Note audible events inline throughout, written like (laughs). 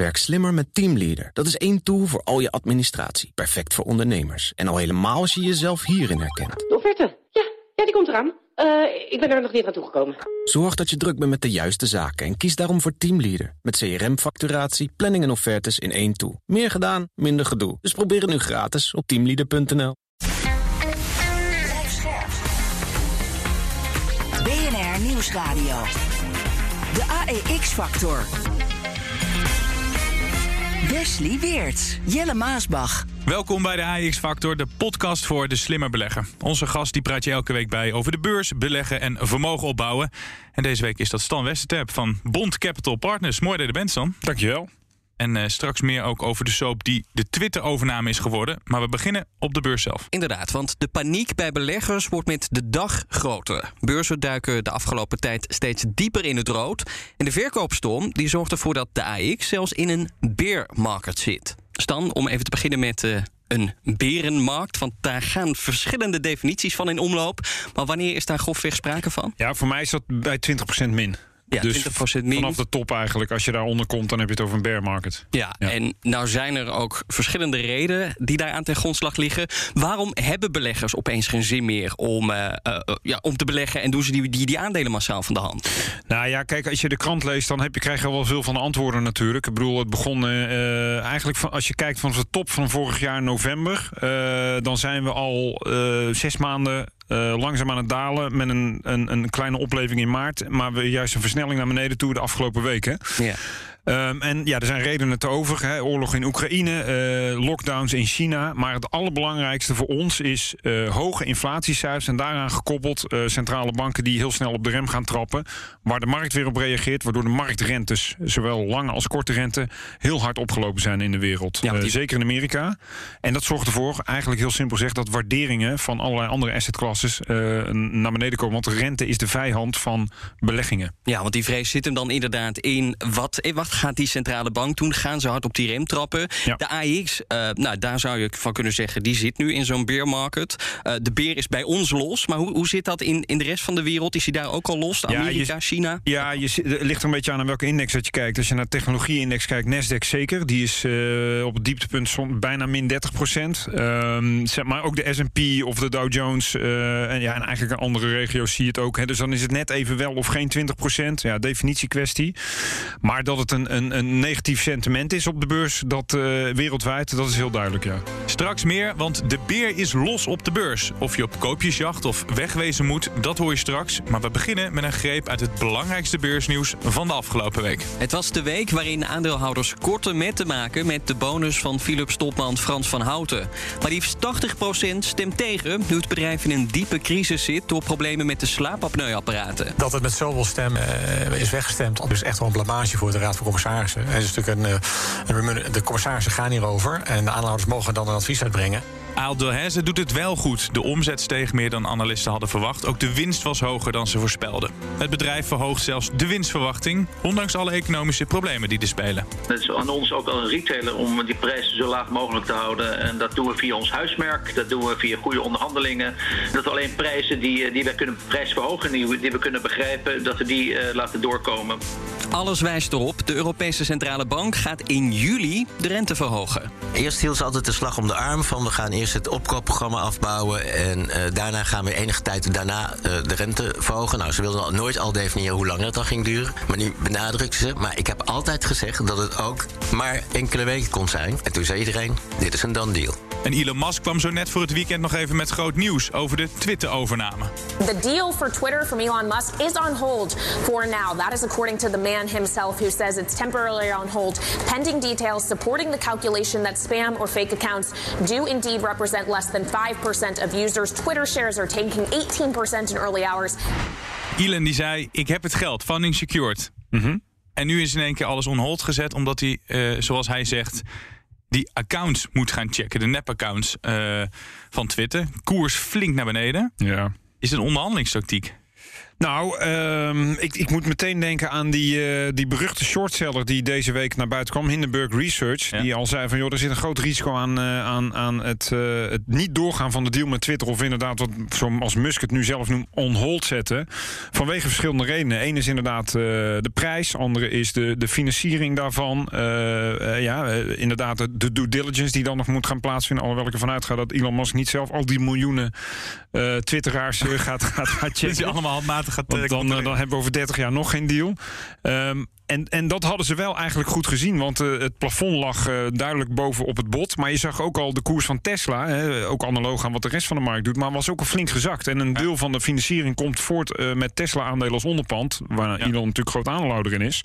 Werk slimmer met Teamleader. Dat is één tool voor al je administratie. Perfect voor ondernemers. En al helemaal als je jezelf hierin herkent. De offerte. Ja, ja die komt eraan. Uh, ik ben er nog niet aan toegekomen. Zorg dat je druk bent met de juiste zaken en kies daarom voor Teamleader. Met CRM-facturatie, planning en offertes in één tool. Meer gedaan, minder gedoe. Dus probeer het nu gratis op teamleader.nl. BNR Nieuwsradio. De AEX-factor. Wesley Weert, Jelle Maasbach. Welkom bij de AX Factor, de podcast voor de slimmer beleggen. Onze gast die praat je elke week bij over de beurs, beleggen en vermogen opbouwen. En deze week is dat Stan Westerterp van Bond Capital Partners. Mooi dat je er bent, Stan. Dankjewel. En uh, straks meer ook over de soap die de Twitter-overname is geworden. Maar we beginnen op de beurs zelf. Inderdaad, want de paniek bij beleggers wordt met de dag groter. Beurzen duiken de afgelopen tijd steeds dieper in het rood. En de verkoopstorm die zorgt ervoor dat de AX zelfs in een bear market zit. Stan, om even te beginnen met uh, een berenmarkt. Want daar gaan verschillende definities van in omloop. Maar wanneer is daar grofweg sprake van? Ja, voor mij is dat bij 20% min. Ja, dus 20% min. vanaf de top eigenlijk, als je daaronder komt, dan heb je het over een bear market. Ja, ja, en nou zijn er ook verschillende redenen die daar aan ten grondslag liggen. Waarom hebben beleggers opeens geen zin meer om, uh, uh, ja, om te beleggen en doen ze die, die, die aandelen massaal van de hand? Nou ja, kijk, als je de krant leest, dan heb je, krijg je wel veel van de antwoorden natuurlijk. Ik bedoel, het begon uh, eigenlijk van, als je kijkt van de top van vorig jaar november, dan zijn we al zes maanden uh, langzaam aan het dalen met een, een, een, kleine opleving in maart. Maar we juist een versnelling naar beneden toe de afgelopen weken. Ja. Um, en ja, er zijn redenen te over. Hè. Oorlog in Oekraïne, uh, lockdowns in China. Maar het allerbelangrijkste voor ons is uh, hoge inflatiecijfers. En daaraan gekoppeld uh, centrale banken die heel snel op de rem gaan trappen. Waar de markt weer op reageert. Waardoor de marktrentes, zowel lange als korte rente, heel hard opgelopen zijn in de wereld. Ja, die... zeker in Amerika. En dat zorgt ervoor, eigenlijk heel simpel gezegd, dat waarderingen van allerlei andere assetclasses naar beneden komen. Want de rente is de vijand van beleggingen. Ja, want die vrees zit hem dan inderdaad in wat. Wacht, gaat die centrale bank doen? Gaan ze hard op die rem trappen? Ja. De AX, uh, nou, daar zou je van kunnen zeggen, die zit nu in zo'n bear market. Uh, de beer is bij ons los. Maar hoe, hoe zit dat in, in de rest van de wereld? Is hij daar ook al los? Amerika, ja, je, China? Ja, je, het ligt er een beetje aan aan welke index dat je kijkt. Als je naar de technologie-index kijkt, Nasdaq zeker. Die is uh, op het dieptepunt bijna min 30 procent. Um, maar ook de S&P of de Dow Jones. en, ja, en eigenlijk in andere regio's zie je het ook. Hè. Dus dan is het net even wel of geen 20 procent. Ja, definitie kwestie. Maar dat het een, een, een negatief sentiment is op de beurs, dat uh, wereldwijd, dat is heel duidelijk, ja. Straks meer, want de beer is los op de beurs. Of je op koopjesjacht of wegwezen moet, dat hoor je straks. Maar we beginnen met een greep uit het belangrijkste beursnieuws van de afgelopen week. Het was de week waarin aandeelhouders korte met te maken met de bonus van Philips topman Frans van Houten. Maar liefst 80% stemt tegen, nu het bedrijf in een diepe crisis zit door problemen met de slaapapneuapparaten. Dat het met zoveel stemmen uh, is weggestemd, dus echt wel een blamage voor de Raad van Commissarissen. Het is natuurlijk een, een, de commissarissen gaan hierover en de aanhouders mogen dan een advies uitbrengen. Aaldelhaize doet het wel goed. De omzet steeg meer dan analisten hadden verwacht. Ook de winst was hoger dan ze voorspelden. Het bedrijf verhoogt zelfs de winstverwachting, ondanks alle economische problemen die er spelen. Het is aan ons ook al een retailer om die prijzen zo laag mogelijk te houden. En dat doen we via ons huismerk, dat doen we via goede onderhandelingen. Dat we alleen prijzen die, die we kunnen prijs verhogen, die, die we kunnen begrijpen, dat we die uh, laten doorkomen. Alles wijst erop. De Europese Centrale Bank gaat in juli de rente verhogen. Eerst hield ze altijd de slag om de arm van we gaan eerst het opkoopprogramma afbouwen en uh, daarna gaan we enige tijd daarna uh, de rente verhogen. Nou, ze wilden nooit al definiëren hoe lang het dan ging duren, maar nu benadrukt ze. Maar ik heb altijd gezegd dat het ook maar enkele weken kon zijn. En toen zei iedereen, dit is een done deal. En Elon Musk kwam zo net voor het weekend nog even met groot nieuws over de Twitter-overname. The deal for Twitter from Elon Musk is on hold for now. That is according to the man himself who says it's temporarily on hold pending details supporting the calculation that spam or fake accounts do indeed represent less than 5% of users. Twitter shares are taking 18% in early hours. Elon die zei, ik heb het geld, funding secured. Mm -hmm. En nu is in één keer alles on hold gezet, omdat hij, uh, zoals hij zegt die accounts moet gaan checken. De nep-accounts uh, van Twitter. Koers flink naar beneden. Ja. Is een onderhandelingstactiek? Nou, ehm, ik, ik moet meteen denken aan die, eh, die beruchte shortseller die deze week naar buiten kwam, Hindenburg Research. Die al zei van joh, er zit een groot risico aan, eh, aan, aan het, eh, het niet doorgaan van de deal met Twitter. Of inderdaad, wat zoals Musk het nu zelf noemt, on hold zetten. Vanwege verschillende redenen. Eén is inderdaad de prijs, andere is de, de financiering daarvan. ja, inderdaad, de, de due diligence die dan nog moet gaan plaatsvinden. Alhoewel ik ervan uitga dat Elon Musk niet zelf al die miljoenen Twitteraars gaat, gaat, (laughs) gaat checken. Dat je allemaal handmatig gaat Want dan, dan hebben we over 30 jaar nog geen deal. Um, en, en dat hadden ze wel eigenlijk goed gezien. Want uh, het plafond lag uh, duidelijk boven op het bot. Maar je zag ook al de koers van Tesla. Hè, ook analoog aan wat de rest van de markt doet. Maar was ook al flink gezakt. En een deel van de financiering komt voort uh, met Tesla-aandelen als onderpand. Waar ja. Elon natuurlijk groot aandeelhouder in is.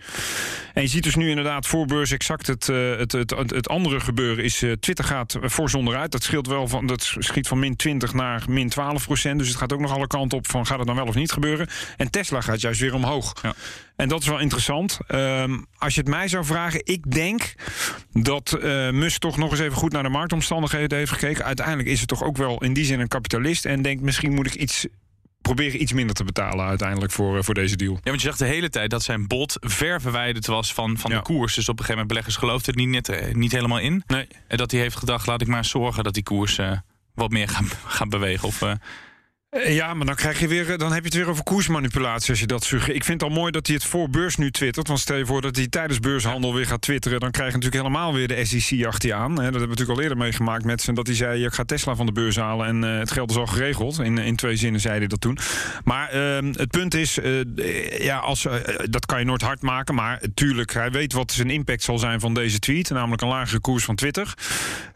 En je ziet dus nu inderdaad voor beurs exact het, het, het, het, andere gebeuren. Is Twitter gaat voor zonder uit. Dat scheelt wel van. Dat schiet van min 20 naar min 12 procent. Dus het gaat ook nog alle kanten op van gaat het dan wel of niet gebeuren. En Tesla gaat juist weer omhoog. Ja. En dat is wel interessant. Um, als je het mij zou vragen, ik denk dat uh, Musk toch nog eens even goed naar de marktomstandigheden heeft gekeken. Uiteindelijk is het toch ook wel in die zin een kapitalist. En denkt misschien moet ik iets proberen iets minder te betalen uiteindelijk voor, uh, voor deze deal. Ja, want je zag de hele tijd dat zijn bod ver verwijderd was van, van ja. de koers. Dus op een gegeven moment beleggers geloofden er niet, net, uh, niet helemaal in. Nee. En dat hij heeft gedacht, laat ik maar zorgen dat die koers uh, wat meer gaat, (laughs) gaat bewegen. Of eh, ja, maar dan, krijg je weer, dan heb je het weer over koersmanipulatie als je dat suggereert. Ik vind het al mooi dat hij het voor beurs nu twittert. Want stel je voor dat hij tijdens beurshandel weer gaat twitteren... dan krijg je natuurlijk helemaal weer de SEC achter je aan. Dat hebben we natuurlijk al eerder meegemaakt met zijn dat hij zei... ik ga Tesla van de beurs halen en uh, het geld is al geregeld. In, in twee zinnen zei hij dat toen. Maar uh, het punt is, ja, als, dat kan je nooit hard maken. Maar tuurlijk, hij weet wat zijn impact zal zijn van deze tweet. Namelijk een lagere koers van Twitter.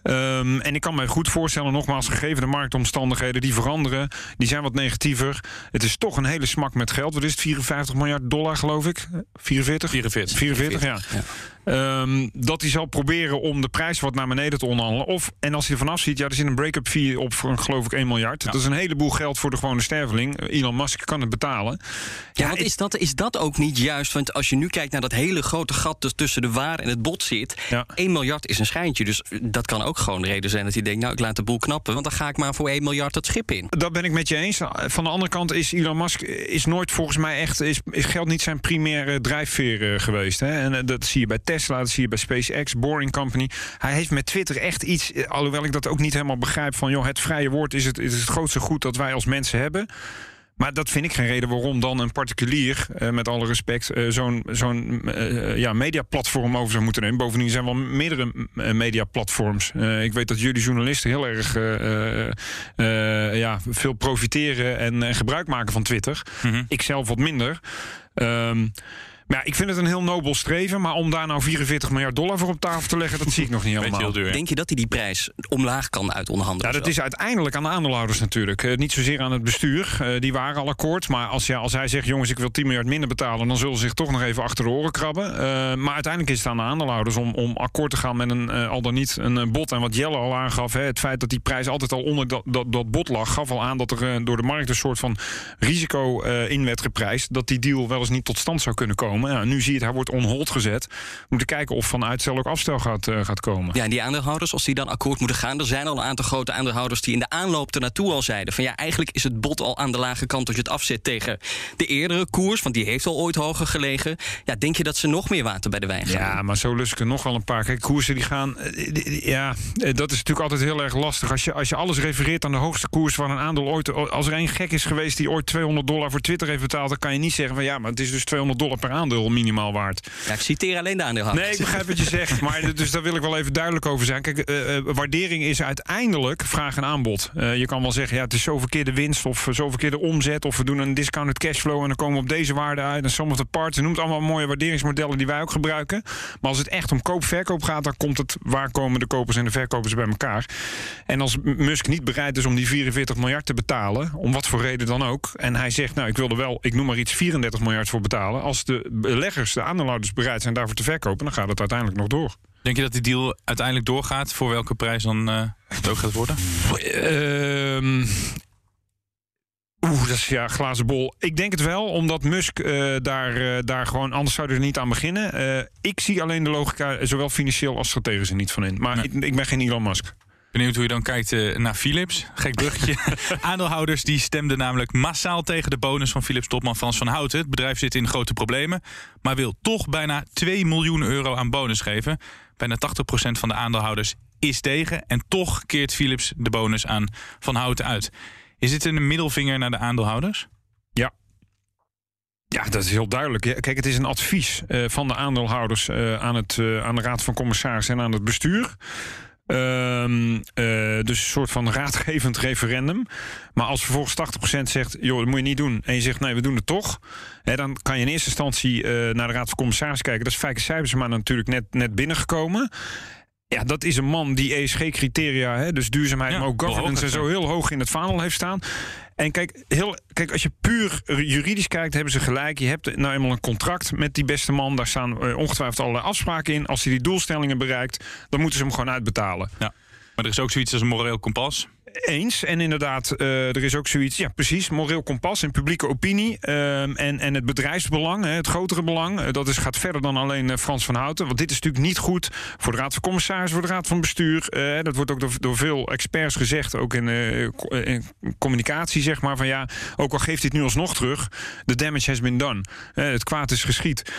Um, en ik kan me goed voorstellen, nogmaals, gegeven de marktomstandigheden... die veranderen, die zijn wat negatiever. Het is toch een hele smak met geld. Wat is het? 54 miljard dollar, geloof ik? 44? 44. 44, ja. ja. Um, dat hij zal proberen om de prijs wat naar beneden te onderhandelen. Of, en als hij er vanaf ziet, ja, er zit een break-up fee op voor geloof ik 1 miljard. Ja. Dat is een heleboel geld voor de gewone sterveling. Elon Musk kan het betalen. Ja, ja is, dat, is dat ook niet juist? Want als je nu kijkt naar dat hele grote gat dus tussen de waar en het bot zit. Ja. 1 miljard is een schijntje. Dus dat kan ook gewoon de reden zijn dat hij denkt, nou, ik laat de boel knappen. Want dan ga ik maar voor 1 miljard het schip in. Dat ben ik met je eens. Van de andere kant is Elon Musk is nooit volgens mij echt, is, is geld niet zijn primaire drijfveer uh, geweest. Hè? En dat zie je bij Tesla, dat zie je bij SpaceX, Boring Company. Hij heeft met Twitter echt iets, uh, alhoewel ik dat ook niet helemaal begrijp, van joh, het vrije woord is het, is het grootste goed dat wij als mensen hebben. Maar dat vind ik geen reden waarom dan een particulier, uh, met alle respect, uh, zo'n zo'n uh, ja, mediaplatform over zou moeten nemen. Bovendien zijn wel meerdere mediaplatforms. ik weet dat jullie journalisten heel erg ja, veel profiteren en, en, gebruik maken van Twitter. Mm -hmm. Ik zelf wat minder. Um, maar ja, ik vind het een heel nobel streven. Maar om daar nou 44 miljard dollar voor op tafel te leggen, dat zie ik nog niet helemaal. Heel duur, Denk je dat hij die prijs omlaag kan uit onderhandelen? Ja, dat is uiteindelijk aan de aandeelhouders natuurlijk. Uh, niet zozeer aan het bestuur. Uh, die waren al akkoord. Maar als, ja, als hij zegt, jongens, ik wil 10 miljard minder betalen, dan zullen ze zich toch nog even achter de oren krabben. Uh, maar uiteindelijk is het aan de aandeelhouders om, om akkoord te gaan met een al dan niet een bod. En wat Jelle al aangaf, hè, het feit dat die prijs altijd al onder dat, dat, dat bod lag, gaf al aan dat er door de markt een soort van risico in werd geprijsd. Dat die deal wel eens niet tot stand zou kunnen komen. Ja, nu zie je het, hij wordt on hold gezet. We moeten kijken of van uitstel ook afstel gaat, uh, gaat komen. Ja, en die aandeelhouders, als die dan akkoord moeten gaan... er zijn al een aantal grote aandeelhouders die in de aanloop ernaartoe al zeiden... van ja, eigenlijk is het bod al aan de lage kant als je het afzet tegen de eerdere koers... want die heeft al ooit hoger gelegen. Ja, denk je dat ze nog meer water bij de wijn gaan? Ja, maar zo lust ik er nog wel een paar. Kijk, koersen die gaan... Eh, ja, eh, dat is natuurlijk altijd heel erg lastig. Als je, als je alles refereert aan de hoogste koers van een aandeel ooit... als er één gek is geweest die ooit 200 dollar voor Twitter heeft betaald... dan kan je niet zeggen van ja, maar het is dus 200 dollar per aandeel minimaal waard. Ja, ik citeer alleen de aandeelhouders. Nee, ik begrijp wat je zegt. (laughs) Maar dus daar wil ik wel even duidelijk over zijn. Kijk, uh, waardering is uiteindelijk vraag en aanbod. Uh, je kan wel zeggen, ja, het is zo verkeerde winst of zo verkeerde omzet. Of we doen een discounted cashflow en dan komen we op deze waarde uit. En parts. Je noemt allemaal mooie waarderingsmodellen die wij ook gebruiken. Maar als het echt om koop-verkoop gaat, dan komt het waar komen de kopers en de verkopers bij elkaar. En als Musk niet bereid is om die 44 miljard te betalen, om wat voor reden dan ook. En hij zegt, nou, ik wil er wel, ik noem maar iets, 34 miljard voor betalen. Als de beleggers, de aandeelhouders bereid zijn daarvoor te verkopen, dan gaat het uiteindelijk nog door. Denk je dat die deal uiteindelijk doorgaat? Voor welke prijs dan uh, het ook gaat worden? Uh, Oeh, dat is ja, glazen bol. Ik denk het wel, omdat Musk uh, daar, uh, daar gewoon... Anders zouden er niet aan beginnen. Uh, ik zie alleen de logica, zowel financieel als strategisch, er niet van in. Maar nee. ik, ik ben geen Elon Musk. Benieuwd hoe je dan kijkt eh, naar Philips. Gek bruggetje. (laughs) Aandeelhouders die stemden namelijk massaal tegen de bonus van Philips topman Frans van Houten. Het bedrijf zit in grote problemen, maar wil toch bijna 2 miljoen euro aan bonus geven. Bijna 80% van de aandeelhouders is tegen en toch keert Philips de bonus aan Van Houten uit. Is dit een middelvinger naar de aandeelhouders? Ja. Ja, dat is heel duidelijk. Kijk, het is een advies eh, van de aandeelhouders eh, aan, het, aan de Raad van Commissarissen en aan het bestuur. Ehm, eh, dus een soort van raadgevend referendum. Maar als vervolgens 80% zegt, joh, dat moet je niet doen. En je zegt, nee, we doen het toch. Hè, dan kan je in eerste instantie eh, naar de Raad van Commissarissen kijken. Dat is Fijke Cijfersma natuurlijk net, net binnengekomen. Ja, dat is een man die ESG-criteria, dus duurzaamheid, Ja, maar ook governance en zo heel hoog in het vaandel heeft staan. En kijk, heel, kijk, als je puur juridisch kijkt, hebben ze gelijk. Je hebt nou eenmaal een contract met die beste man. Daar staan eh, ongetwijfeld allerlei afspraken in. Als hij die doelstellingen bereikt, dan moeten ze hem gewoon uitbetalen. Ja. Maar er is ook zoiets als een moreel kompas. Eens. En inderdaad, eh, er is ook zoiets, ja precies, moreel kompas en publieke opinie. ehm, en, en het bedrijfsbelang, hè, het grotere belang, eh, dat is, gaat verder dan alleen eh, Frans van Houten. Want dit is natuurlijk niet goed voor de Raad van Commissarissen, voor de Raad van Bestuur. Dat wordt ook door, door veel experts gezegd, ook in, in communicatie, zeg maar. Van ja, ook al geeft dit nu alsnog terug, the damage has been done. Het kwaad is geschied.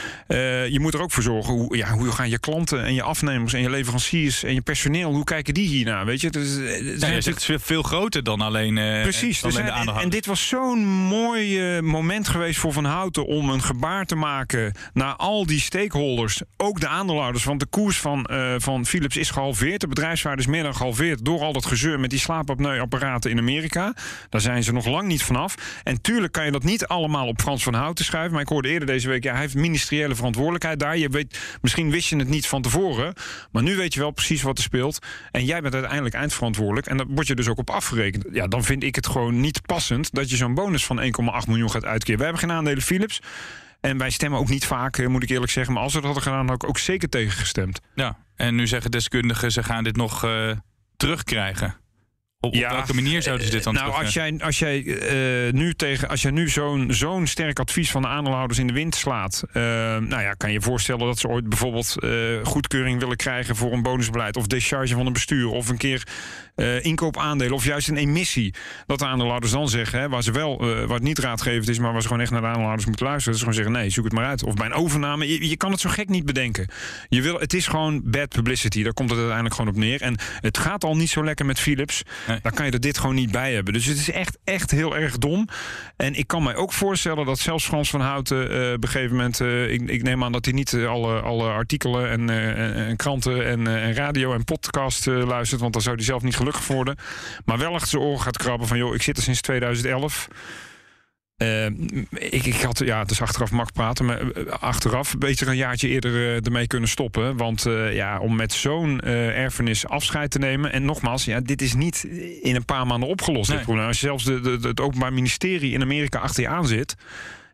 Je moet er ook voor zorgen, hoe, ja, hoe gaan je klanten en je afnemers en je leveranciers en je personeel, hoe kijken die hiernaar? Weet je? Dus, Ja, natuurlijk- zegt veel- groter dan alleen, eh, Precies. dan Dus alleen de en, dit was zo'n mooi eh, moment geweest voor Van Houten om een gebaar te maken naar al die stakeholders, ook de aandeelhouders. Want de koers van, eh, van Philips is gehalveerd. De bedrijfswaarde is meer dan gehalveerd door al dat gezeur met die slaapapneuapparaten in Amerika. Daar zijn ze nog lang niet vanaf. En tuurlijk kan je dat niet allemaal op Frans van Houten schuiven. Maar ik hoorde eerder deze week, ja, hij heeft ministeriële verantwoordelijkheid daar. Je weet, misschien wist je het niet van tevoren, maar nu weet je wel precies wat er speelt. En jij bent uiteindelijk eindverantwoordelijk. En daar word je dus ook op afgerekend. Ja, dan vind ik het gewoon niet passend dat je zo'n bonus van 1,8 miljoen gaat uitkeren. We hebben geen aandelen Philips. En wij stemmen ook niet vaak, eh, moet ik eerlijk zeggen. Maar als we dat hadden gedaan, had ik ook zeker tegen gestemd. Ja, en nu zeggen deskundigen, ze gaan dit nog eh, terugkrijgen. Op, op welke manier zouden ze dit dan Nou, als jij, als jij eh, nu tegen, als jij nu zo'n zo'n sterk advies van de aandeelhouders in de wind slaat, eh, nou ja, kan je je voorstellen dat ze ooit bijvoorbeeld eh, goedkeuring willen krijgen voor een bonusbeleid of discharge van een bestuur of een keer eh, inkoopaandelen of juist een emissie. Dat de aandeelhouders dan zeggen, hè, waar ze wel, eh, waar het niet raadgevend is, maar waar ze gewoon echt naar de aandeelhouders moeten luisteren, dat ze gewoon zeggen, nee, zoek het maar uit. Of bij een overname, je, je kan het zo gek niet bedenken. Je wil, het is gewoon bad publicity, daar komt het uiteindelijk gewoon op neer. En het gaat al niet zo lekker met Philips. (laughs) Dan kan je er dit gewoon niet bij hebben. Dus het is echt, echt heel erg dom. En ik kan mij ook voorstellen dat zelfs Frans van Houten eh, op een gegeven moment... eh, ik, ik neem aan dat hij niet eh, alle, alle artikelen en, en, en kranten en, en radio en podcast luistert... want dan zou hij zelf niet gelukkig worden. Maar wel achter zijn oren gaat krabben van... joh, ik zit er sinds 2011... Eh, ik, ik had, ja, het is achteraf mak praten, maar eh, achteraf beter een jaartje eerder eh, ermee kunnen stoppen. Want ja, om met zo'n erfenis afscheid te nemen. En nogmaals, ja, dit is niet in een paar maanden opgelost. Dit Nee. probleem. Als zelfs de, de, het Openbaar Ministerie in Amerika achter je aan zit.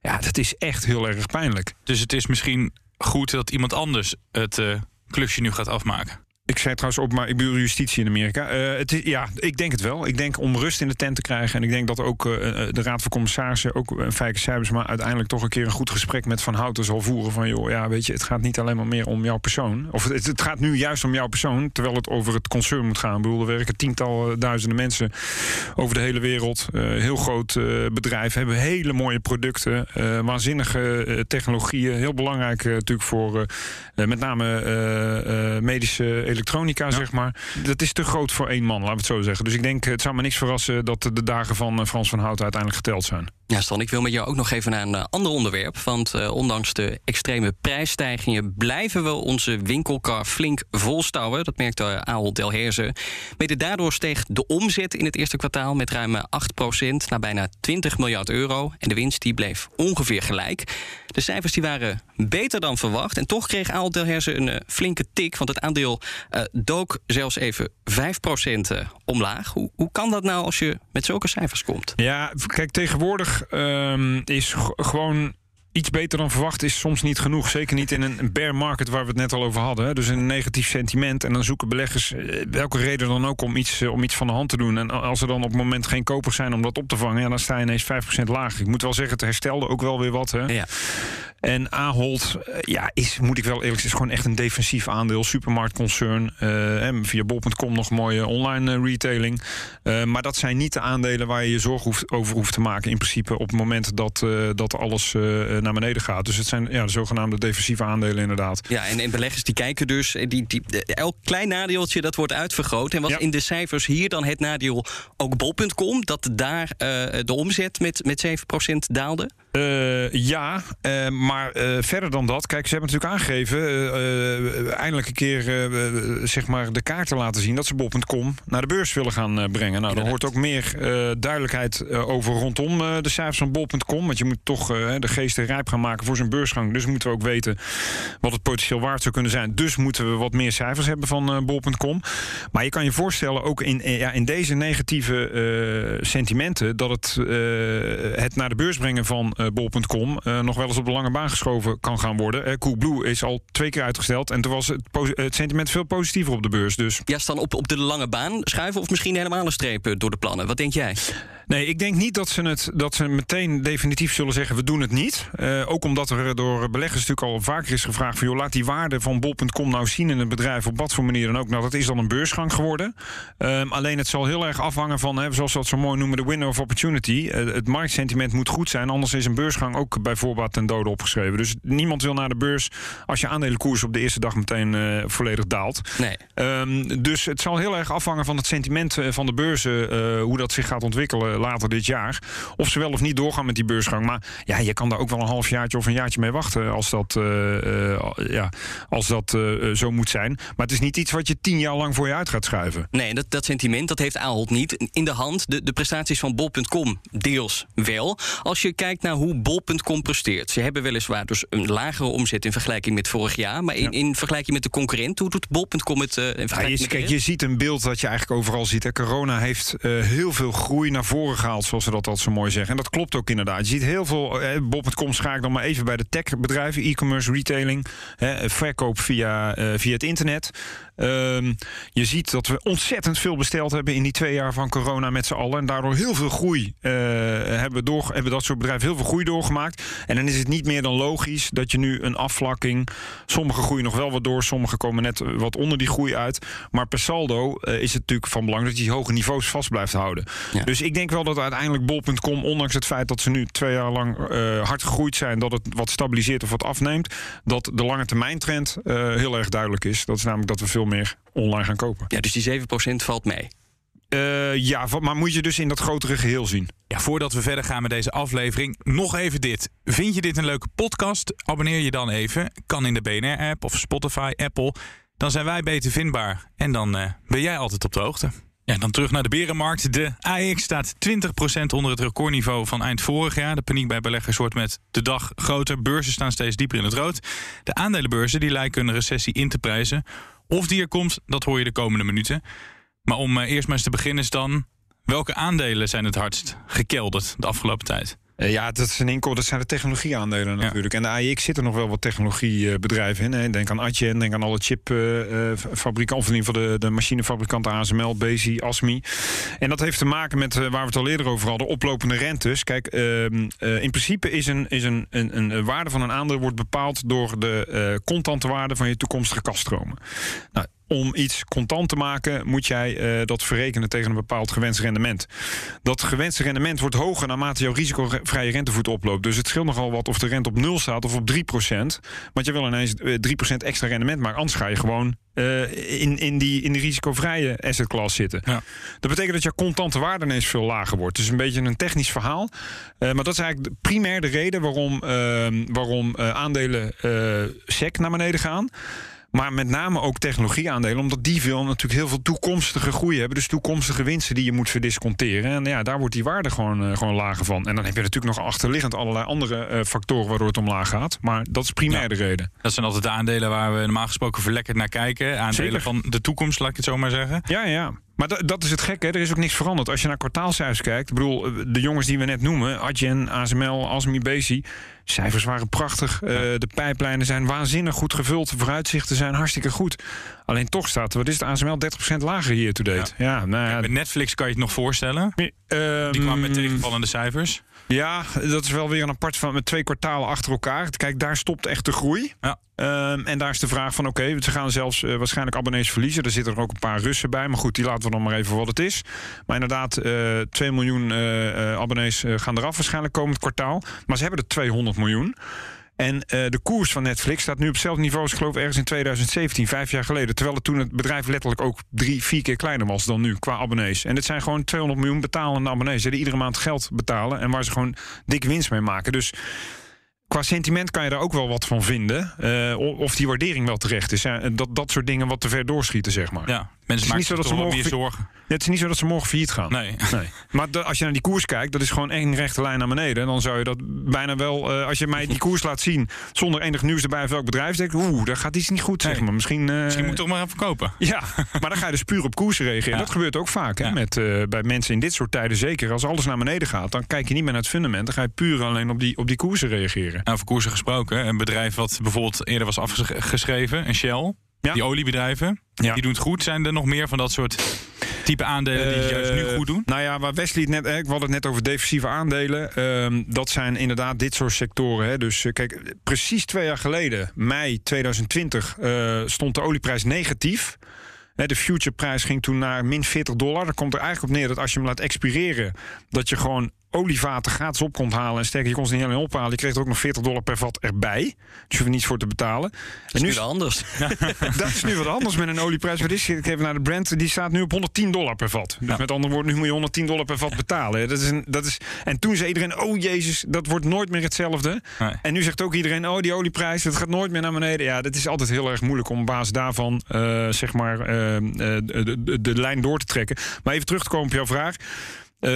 Ja, dat is echt heel erg pijnlijk. Dus het is misschien goed dat iemand anders het klusje nu gaat afmaken. Ik zei trouwens op, maar ik bedoel justitie in Amerika. Eh, het is, ja, ik denk het wel. Ik denk om rust in de tent te krijgen. En ik denk dat ook eh, eh, de Raad van Commissarissen, ook uh, Fijke Cijbers, maar uiteindelijk toch een keer een goed gesprek met Van Houten zal voeren. Van joh, ja, weet je, het gaat niet alleen maar meer om jouw persoon. Of het, het gaat nu juist om jouw persoon, terwijl het over het concern moet gaan. Ik bedoel, er werken tientallen duizenden mensen over de hele wereld. Heel groot bedrijf, hebben hele mooie producten, waanzinnige technologieën. Heel belangrijk natuurlijk voor met name medische elektronica, zeg maar. Dat is te groot voor één man, laten we het zo zeggen. Dus ik denk, het zou me niks verrassen dat de dagen van eh, Frans van Houten uiteindelijk geteld zijn. Ja, Stan, ik wil met jou ook nog even naar een eh, ander onderwerp. Want eh, ondanks de extreme prijsstijgingen blijven we onze winkelkar flink volstouwen. Dat merkte uh, Ahold Delhaize. Mede daardoor steeg de omzet in het eerste kwartaal met ruim 8% naar bijna 20 miljard euro. En de winst die bleef ongeveer gelijk. De cijfers die waren beter dan verwacht. En toch kreeg Ahold Delhaize een uh, flinke tik. Want het aandeel uh, dook zelfs even 5% omlaag. Hoe, hoe kan dat nou als je met zulke cijfers komt? Ja, kijk, tegenwoordig um, is gewoon iets beter dan verwacht is soms niet genoeg. Zeker niet in een bear market waar we het net al over hadden. Hè. Dus een negatief sentiment. En dan zoeken beleggers eh, welke reden dan ook om iets, eh, om iets van de hand te doen. En als er dan op het moment geen kopers zijn om dat op te vangen, ja, dan sta je ineens 5% lager. Ik moet wel zeggen, het herstelde ook wel weer wat. Hè. Ja. En Ahold, eh, ja, is, moet ik wel eerlijk zeggen, is gewoon echt een defensief aandeel. Supermarktconcern. en via bol.com nog mooie online retailing. Maar dat zijn niet de aandelen waar je je zorgen hoeft, over hoeft te maken. In principe op het moment dat, eh, dat alles naar beneden gaat. Dus het zijn ja, de zogenaamde defensieve aandelen inderdaad. Ja, en, en beleggers die kijken dus, eh, die, die, elk klein nadeeltje dat wordt uitvergroot. En was Ja. in de cijfers hier dan het nadeel ook bol.com, dat daar eh, de omzet met, met 7% daalde? Eh, ja, eh, maar eh, verder dan dat. Kijk, ze hebben natuurlijk aangegeven. eindelijk een keer zeg maar de kaarten laten zien. dat ze bol.com naar de beurs willen gaan brengen. Nou, er hoort ook meer duidelijkheid over rondom de cijfers van bol.com. Want je moet toch de geesten rijp gaan maken voor zijn beursgang. Dus moeten we ook weten wat het potentieel waard zou kunnen zijn. Dus moeten we wat meer cijfers hebben van bol.com. Maar je kan je voorstellen, ook in, ja, in deze negatieve sentimenten, dat het, het naar de beurs brengen van bol.com eh, nog wel eens op de lange baan geschoven kan gaan worden. Eh, Coolblue is al twee keer uitgesteld en toen was het, het sentiment veel positiever op de beurs. Dus Ja, staan op, op de lange baan schuiven of misschien helemaal een streep eh, door de plannen? Wat denk jij? Nee, ik denk niet dat ze, het, dat ze meteen definitief zullen zeggen... we doen het niet. Eh, ook omdat er door beleggers natuurlijk al vaker is gevraagd... van joh, laat die waarde van bol.com nou zien in het bedrijf... op wat voor manier dan ook. Nou, dat is dan een beursgang geworden. Ehm, alleen het zal heel erg afhangen van... Hè, zoals we dat zo mooi noemen, de window of opportunity. Eh, het marktsentiment moet goed zijn... anders is een beursgang ook bij voorbaat ten dode opgeschreven. Dus niemand wil naar de beurs... als je aandelenkoers op de eerste dag meteen eh, volledig daalt. Nee. Ehm, dus het zal heel erg afhangen van het sentiment van de beurzen, hoe dat zich gaat ontwikkelen later dit jaar. Of ze wel of niet doorgaan met die beursgang. Maar ja, je kan daar ook wel een halfjaartje of een jaartje mee wachten als dat, eh, eh, ja, als dat eh, zo moet zijn. Maar het is niet iets wat je tien jaar lang voor je uit gaat schuiven. Nee, dat, dat sentiment dat heeft Ahold niet in de hand. De, de prestaties van bol.com deels wel. Als je kijkt naar hoe bol.com presteert. Ze hebben weliswaar dus een lagere omzet in vergelijking met vorig jaar. Maar in, in vergelijking met de concurrent, hoe doet bol.com het eh, in Ja, vergelijking je, met de kijk, je ziet een beeld dat je eigenlijk overal ziet. Hè. Corona heeft eh, heel veel groei naar voren gehaald, zoals ze dat altijd zo mooi zeggen. En dat klopt ook inderdaad. Je ziet heel veel. Eh, Bob.com schaak dan maar even bij de techbedrijven, e-commerce, retailing, verkoop via, eh, via het internet. Ehm, je ziet dat we ontzettend veel besteld hebben in die twee jaar van corona met z'n allen. En daardoor heel veel groei eh, hebben, door, hebben dat soort bedrijven heel veel groei doorgemaakt. En dan is het niet meer dan logisch dat je nu een afvlakking. Sommige groeien nog wel wat door, sommige komen net wat onder die groei uit. Maar per saldo eh, is het natuurlijk van belang dat je die hoge niveaus vast blijft houden. Ja. Dus ik denk wel dat uiteindelijk bol.com, ondanks het feit dat ze nu twee jaar lang eh, hard gegroeid zijn, dat het wat stabiliseert of wat afneemt, dat de lange termijn trend heel erg duidelijk is. Dat is namelijk dat we veel meer online gaan kopen. Ja, dus die 7% valt mee. Eh, ja, maar moet je dus in dat grotere geheel zien. Ja, voordat we verder gaan met deze aflevering, nog even dit. Vind je dit een leuke podcast? Abonneer je dan even. Kan in de BNR-app of Spotify, Apple. Dan zijn wij beter vindbaar. En dan eh, ben jij altijd op de hoogte. Ja, dan terug naar de berenmarkt. De AX staat 20% onder het recordniveau van eind vorig jaar. De paniek bij beleggers wordt met de dag groter. Beurzen staan steeds dieper in het rood. De aandelenbeurzen die lijken een recessie in te prijzen. Of die er komt, dat hoor je de komende minuten. Maar om eh, eerst maar eens te beginnen is dan... welke aandelen zijn het hardst gekelderd de afgelopen tijd? Eh, ja, dat, is een inkoop, dat zijn de technologieaandelen natuurlijk. En de AIX zitten nog wel wat technologiebedrijven in. Hè. Denk aan Adyen, denk aan alle chipfabrikanten... of in ieder geval de, de machinefabrikanten ASML, Bezi, ASMI. En dat heeft te maken met, eh, waar we het al eerder over hadden... oplopende rentes. Kijk, ehm, eh, in principe is een, is een, een, een waarde van een aandeel... wordt bepaald door de eh, contante waarde van je toekomstige kaststromen. Nou, om iets contant te maken, moet jij eh, dat verrekenen tegen een bepaald gewenst rendement. Dat gewenste rendement wordt hoger naarmate jouw risicovrije rentevoet oploopt. Dus het scheelt nogal wat of de rente op 0 staat of op 3% Want je wil ineens eh, 3% extra rendement maken. Anders ga je gewoon eh, in, in, die, in risicovrije asset class zitten. Ja. Dat betekent dat je contante waarde ineens veel lager wordt. Dus een beetje een technisch verhaal. Eh, maar dat is eigenlijk de- primair de reden waarom, ehm, waarom eh, aandelen eh, SEC naar beneden gaan. Maar met name ook technologieaandelen, omdat die veel natuurlijk heel veel toekomstige groei hebben. Dus toekomstige winsten die je moet verdisconteren. En ja, daar wordt die waarde gewoon, eh, gewoon lager van. En dan heb je natuurlijk nog achterliggend allerlei andere eh, factoren waardoor het omlaag gaat. Maar dat is primair Ja. de reden. Dat zijn altijd de aandelen waar we normaal gesproken verlekkerd naar kijken. Aandelen Zeker. van de toekomst, laat ik het zo maar zeggen. Ja, ja. Maar da- dat is het gekke, er is ook niks veranderd. Als je naar kwartaalcijfers kijkt, ik bedoel, eh, de jongens die we net noemen, Adyen, ASML, Asmi, Bezi, cijfers waren prachtig. Eh, de pijplijnen zijn waanzinnig goed gevuld, de vooruitzichten zijn hartstikke goed. Alleen toch staat, wat is de ASML 30% lager hier to date. Ja, nou ja, Met Netflix kan je het nog voorstellen. ehm, Die kwam met tegenvallende cijfers. Ja, dat is wel weer een apart van met twee kwartalen achter elkaar. Kijk, daar stopt echt de groei. Ja. Ehm, en daar is de vraag van, oké, ze gaan zelfs eh, waarschijnlijk abonnees verliezen. Er zitten er ook een paar Russen bij, maar goed, die laten we dan maar even voor wat het is. Maar inderdaad, eh 2 miljoen eh, abonnees gaan eraf waarschijnlijk komend kwartaal. Maar ze hebben er 200 miljoen. En eh, de koers van Netflix staat nu op hetzelfde niveau als ik geloof ergens in 2017, vijf jaar geleden. Terwijl het toen het bedrijf letterlijk ook drie, vier keer kleiner was dan nu qua abonnees. En dit zijn gewoon 200 miljoen betalende abonnees die iedere maand geld betalen en waar ze gewoon dik winst mee maken. Dus qua sentiment kan je daar ook wel wat van vinden. eh, of die waardering wel terecht is. Ja, dat, dat soort dingen wat te ver doorschieten, zeg maar. Ja, mensen maken zich toch wel meer zorgen. Ja, het is niet zo dat ze morgen failliet gaan. Nee. (laughs) nee. Maar als je naar die koers kijkt, dat is gewoon één rechte lijn naar beneden. En dan zou je dat bijna wel, eh, als je mij die koers laat zien, zonder enig nieuws erbij of welk bedrijf, denk ik, oeh, daar gaat iets niet goed, zeg Nee. maar. Misschien, eh, Misschien moet je toch maar even kopen. (laughs) ja, maar dan ga je dus puur op koers reageren. Ja. Dat gebeurt ook vaak hè, Ja. met, eh, bij mensen in dit soort tijden. Zeker als alles naar beneden gaat, dan kijk je niet meer naar het fundament. Dan ga je puur alleen op die, op die koersen reageren. Nou, over koersen gesproken. Een bedrijf wat bijvoorbeeld eerder was afgeschreven, een Shell. Ja. Die oliebedrijven. Ja. Die doen het goed. Zijn er nog meer van dat soort type aandelen die het juist nu Eh, goed doen? Nou ja, waar Wesley het net, we hadden het net over defensieve aandelen. Ehm, dat zijn inderdaad dit soort sectoren. Hè. Dus eh, kijk, precies twee jaar geleden, mei 2020, eh, stond de olieprijs negatief. De futureprijs ging toen naar min 40 dollar. Dan komt er eigenlijk op neer dat als je hem laat expireren, dat je gewoon olievaten gratis op komt halen. En sterker, je kon ze niet alleen ophalen. Je kreeg er ook nog 40 dollar per vat erbij. Dus je hoeft niets voor te betalen. Dat is nu wel anders. (laughs) dat is nu wat anders met een olieprijs. Wat is? Ik even naar de brand. Die staat nu op 110 dollar per vat. Dus met andere woorden, nu moet je 110 dollar per vat betalen. Dat is een, dat is, en toen zei iedereen, oh jezus, dat wordt nooit meer hetzelfde. Nee. En nu zegt ook iedereen, oh die olieprijs, dat gaat nooit meer naar beneden. Ja, dat is altijd heel erg moeilijk om op basis daarvan, eh, zeg maar, eh, eh, de, de, de lijn door te trekken. Maar even terug te komen op jouw vraag. Eh,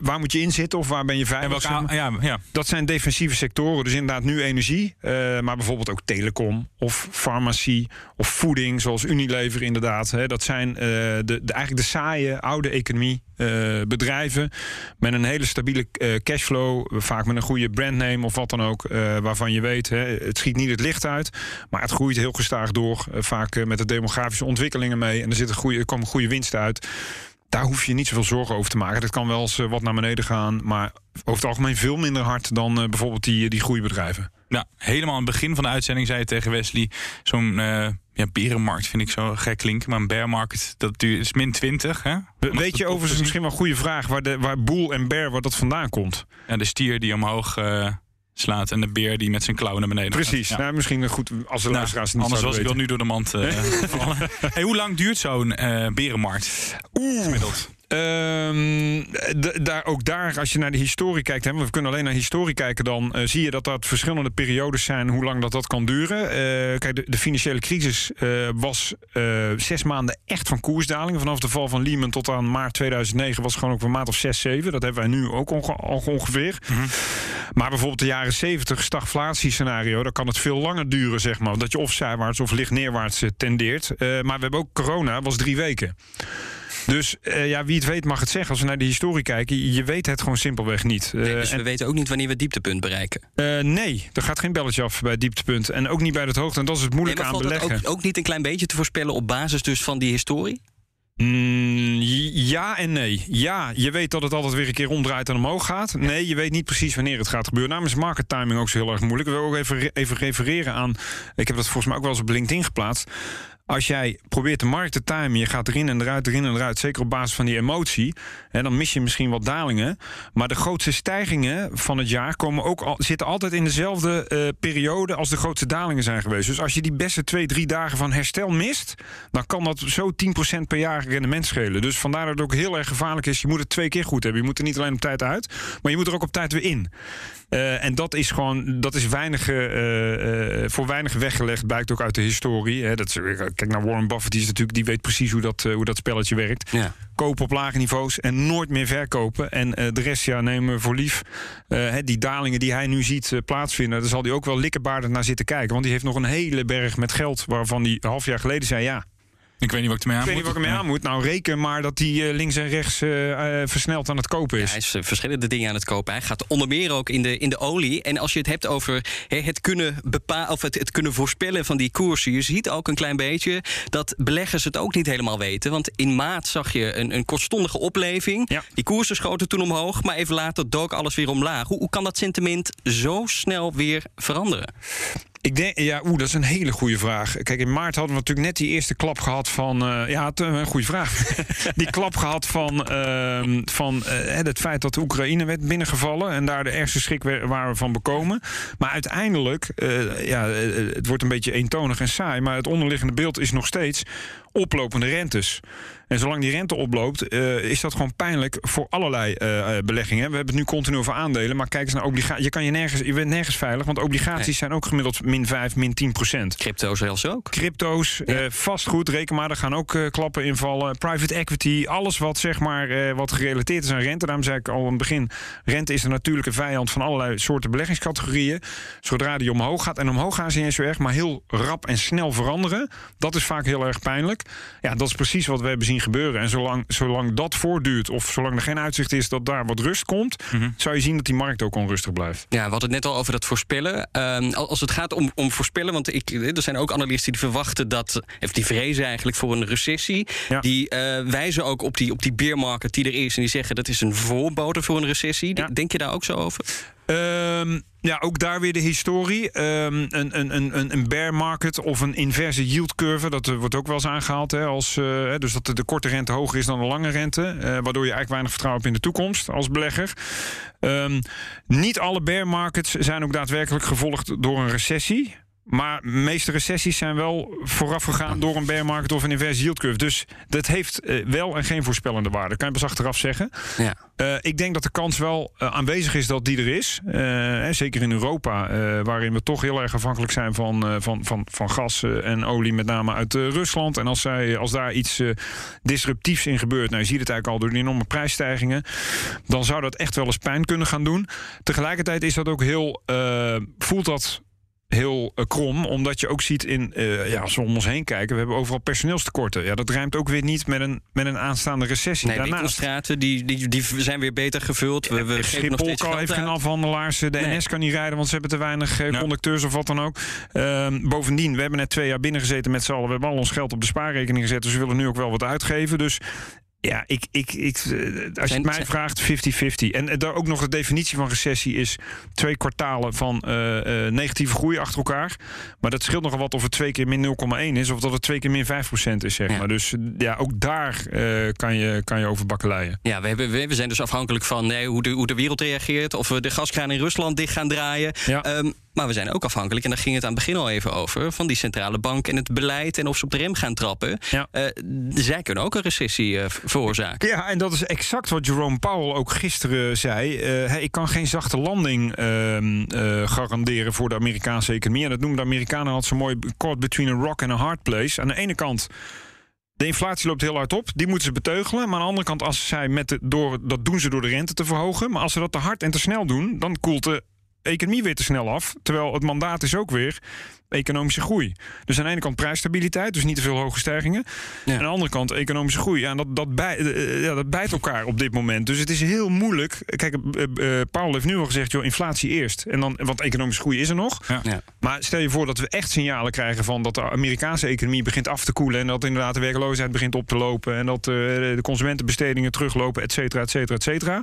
waar moet je in zitten of waar ben je veilig? En welke ja, ja. Dat zijn defensieve sectoren, dus inderdaad nu energie, eh, maar bijvoorbeeld ook telecom of farmacie of voeding, zoals Unilever inderdaad. Hè. Dat zijn eh, de, de, eigenlijk de saaie oude economie bedrijven met een hele stabiele cashflow, vaak met een goede brandname of wat dan ook, waarvan je weet, hè, het schiet niet het licht uit, maar het groeit heel gestaag door, vaak met de demografische ontwikkelingen mee en er, zit een goede, er komen goede winsten uit. Daar hoef je niet zoveel zorgen over te maken. Dat kan wel eens eh, wat naar beneden gaan, maar over het algemeen veel minder hard dan eh, bijvoorbeeld die, die groeibedrijven. Nou, helemaal aan het begin van de uitzending zei je tegen Wesley... zo'n eh ja, berenmarkt vind ik zo gek klinken. Maar een bear market, dat duurt, is min 20. Hè? We- Weet je overigens misschien wel een goede vraag waar, de, waar boel en bear waar dat vandaan komt? Ja, de stier die omhoog slaat en de beer die met zijn klauwen naar beneden Precies. gaat. Ja. Nou, misschien goed als de Nou, luisteraars het niet anders was ik wel nu door de mand eh, (laughs) gevallen. hey, hoe lang duurt zo'n eh, berenmarkt? Oeh. Gemiddeld. Ehm, daar, ook daar, als je naar de historie kijkt, hè, we kunnen alleen naar historie kijken, dan eh, zie je dat dat verschillende periodes zijn hoe lang dat, dat kan duren. Eh, kijk, de, de financiële crisis eh, was zes maanden echt van koersdalingen. Vanaf de val van Lehman tot aan maart 2009 was het gewoon ook een maand of zes, zeven. Dat hebben wij nu ook onge- ongeveer. Maar bijvoorbeeld de jaren 70 stagflatiescenario, dan kan het veel langer duren, zeg maar. Dat je of zijwaarts of licht neerwaarts tendeert. Maar we hebben ook corona, was drie weken. Dus eh, ja, wie het weet mag het zeggen. Als we naar de historie kijken, je- weet het gewoon simpelweg niet. Eh, Nee, dus en- we weten ook niet wanneer we het dieptepunt bereiken. eh, nee, er gaat geen belletje af bij het dieptepunt. En ook niet bij het hoogte. En dat is het Nee, moeilijke maar aan beleggen. ook, ook niet een klein beetje te voorspellen op basis dus van die historie? Mm, ja en nee. Ja, je weet dat het altijd weer een keer omdraait en omhoog gaat. Nee, je weet niet precies wanneer het gaat gebeuren. Is market timing ook zo heel erg moeilijk. Ik wil ook even, even refereren aan... Ik heb dat volgens mij ook wel eens op LinkedIn geplaatst. Als jij probeert de markt te timen, je gaat erin en eruit, erin en eruit, zeker op basis van die emotie, hè, dan mis je misschien wat dalingen. Maar de grootste stijgingen van het jaar komen ook al, zitten altijd in dezelfde eh, periode als de grootste dalingen zijn geweest. Dus als je die beste twee, drie dagen van herstel mist, dan kan dat zo 10% per jaar rendement schelen. Dus vandaar dat het ook heel erg gevaarlijk is. Je moet het twee keer goed hebben. Je moet er niet alleen op tijd uit, maar je moet er ook op tijd weer in. Eh, en dat is gewoon, dat is weinig, eh, eh, voor weinig weggelegd, blijkt ook uit de historie. Hè. Dat is, kijk naar Warren Buffett, die, is natuurlijk, die weet precies hoe dat, hoe dat spelletje werkt. Ja. Kopen op lage niveaus en nooit meer verkopen. En de rest ja, nemen we voor lief. Hè, die dalingen die hij nu ziet plaatsvinden, daar zal hij ook wel likkenbaardend naar zitten kijken. Want die heeft nog een hele berg met geld waarvan hij half jaar geleden zei: ja. Ik weet niet wat ik ermee aan Ik weet niet moet. wat ik ermee aan moet. Nou, reken maar dat hij eh, links en rechts eh, eh, versneld aan het kopen is. Hij is verschillende dingen aan het kopen. Hij gaat onder meer ook in de, in de olie. En als je het hebt over hè, het, kunnen bepa of het, het kunnen voorspellen van die koersen. Je ziet ook een klein beetje dat beleggers het ook niet helemaal weten. Want in maart zag je een, een kortstondige opleving. Ja. Die koersen schoten toen omhoog. Maar even later dook alles weer omlaag. Hoe, hoe kan dat sentiment zo snel weer veranderen? Ik denk, ja, oeh, dat is een hele goede vraag. Kijk, in maart hadden we natuurlijk net die eerste klap gehad van. eh, ja, eh, een goede vraag. (laughs) die klap gehad van, ehm, van eh, het feit dat Oekraïne werd binnengevallen. En daar de ergste schrik waren we van bekomen. Maar uiteindelijk, ja, het wordt een beetje eentonig en saai. Maar het onderliggende beeld is nog steeds oplopende rentes. En zolang die rente oploopt, eh, is dat gewoon pijnlijk voor allerlei eh, eh, beleggingen. We hebben het nu continu over aandelen, maar kijk eens naar obligaties. Je, kan je, nergens, je bent nergens veilig, want obligaties Nee. zijn ook gemiddeld min 5, min 10 procent. Crypto zelfs ook. Crypto's, vastgoed, reken maar, daar gaan ook klappen invallen. Private equity, alles wat zeg maar wat gerelateerd is aan rente. Daarom zei ik al in het begin, rente is de natuurlijke vijand van allerlei soorten beleggingscategorieën. Zodra die omhoog gaat, en omhoog gaan ze niet zo erg, maar heel rap en snel veranderen. Dat is vaak heel erg pijnlijk. Ja, dat is precies wat we hebben zien gebeuren. En zolang, zolang dat voortduurt, of zolang er geen uitzicht is dat daar wat rust komt, zou je zien dat die markt ook onrustig blijft. Ja, we hadden het net al over dat voorspellen. Ehm, al- als het gaat om, om voorspellen, want ik, er zijn ook analisten die verwachten dat, of die vrezen eigenlijk voor een recessie. Ja. Die eh, wijzen ook op die, op die beermarket die er is en die zeggen dat is een voorbode voor een recessie. Ja. Denk je daar ook zo over? Ehm, ja, ook daar weer de historie. Ehm, een, een, een, een- bear market of een inverse yield curve. Dat eh, wordt ook wel eens aangehaald. Hè, als, eh, dus dat de, de korte rente hoger is dan de lange rente. eh, waardoor je eigenlijk weinig vertrouwen hebt in de toekomst als belegger. Ehm, niet alle bear markets zijn ook daadwerkelijk gevolgd door een recessie. Maar de meeste recessies zijn wel voorafgegaan door een bear market of een inverse yield curve. Dus dat heeft eh, wel en geen voorspellende waarde. Kan je pas achteraf zeggen. Ja. Eh, ik denk dat de kans wel eh, aanwezig is dat die er is. Hè, zeker in Europa, waarin we toch heel erg afhankelijk zijn van, van, van, van gas en olie, met name uit Rusland. En als, zij, als daar iets disruptiefs in gebeurt, nou, je ziet het eigenlijk al door de enorme prijsstijgingen, dan zou dat echt wel eens pijn kunnen gaan doen. Tegelijkertijd is dat ook heel, voelt dat heel eh, krom, omdat je ook ziet in, eh, ja, als we om ons heen kijken, we hebben overal personeelstekorten. Ja, dat rijmt ook weer niet met een, met een aanstaande recessie. Nee, Daarnaast- winkelstraten die, die, die zijn weer beter gevuld. We, we geven nog Schiphol heeft geen afhandelaars. De Nee. NS kan niet rijden, want ze hebben te weinig eh, Ja. conducteurs of wat dan ook. Ehm, bovendien, we hebben net twee jaar binnengezeten met z'n allen. We hebben al ons geld op de spaarrekening gezet. Dus we willen nu ook wel wat uitgeven. Dus ja, ik, ik, ik, eh, als je het mij vraagt, 50-50. En eh, daar ook nog de definitie van recessie is twee kwartalen van eh, negatieve groei achter elkaar. Maar dat scheelt nogal wat of het twee keer min 0,1 is of dat het twee keer min 5% is, zeg Ja. maar. Dus ja, ook daar kan, je, kan je over bakkeleien. Ja, we, hebben, we we zijn dus afhankelijk van nee, hoe, de, hoe de wereld reageert. Of we de gaskraan in Rusland dicht gaan draaien. Ja. Ehm, maar we zijn ook afhankelijk, en daar ging het aan het begin al even over... van die centrale bank en het beleid en of ze op de rem gaan trappen. Ja. Eh, zij kunnen ook een recessie eh, veroorzaken. Ja, en dat is exact wat Jerome Powell ook gisteren zei. Eh, hey, ik kan geen zachte landing ehm, eh, garanderen voor de Amerikaanse economie. En dat noemen de Amerikanen altijd zo mooi... caught between a rock and a hard place. Aan de ene kant... De inflatie loopt heel hard op, die moeten ze beteugelen. Maar aan de andere kant, als zij met de, door, dat doen ze door de rente te verhogen. Maar als ze dat te hard en te snel doen, dan koelt de economie weer te snel af. Terwijl het mandaat is ook weer economische groei. Dus aan de ene kant prijsstabiliteit, dus niet te veel hoge stijgingen. Ja. En aan de andere kant economische groei. Ja, en dat, dat, bij, eh, ja, dat bijt elkaar op dit moment. Dus het is heel moeilijk. Kijk, eh, eh, Paul heeft nu al gezegd, joh, inflatie eerst. En dan, want economische groei is er nog. Ja. Ja. Maar stel je voor dat we echt signalen krijgen van dat de Amerikaanse economie begint af te koelen. En dat inderdaad de werkloosheid begint op te lopen. En dat eh, de consumentenbestedingen teruglopen, et cetera, et cetera, et cetera.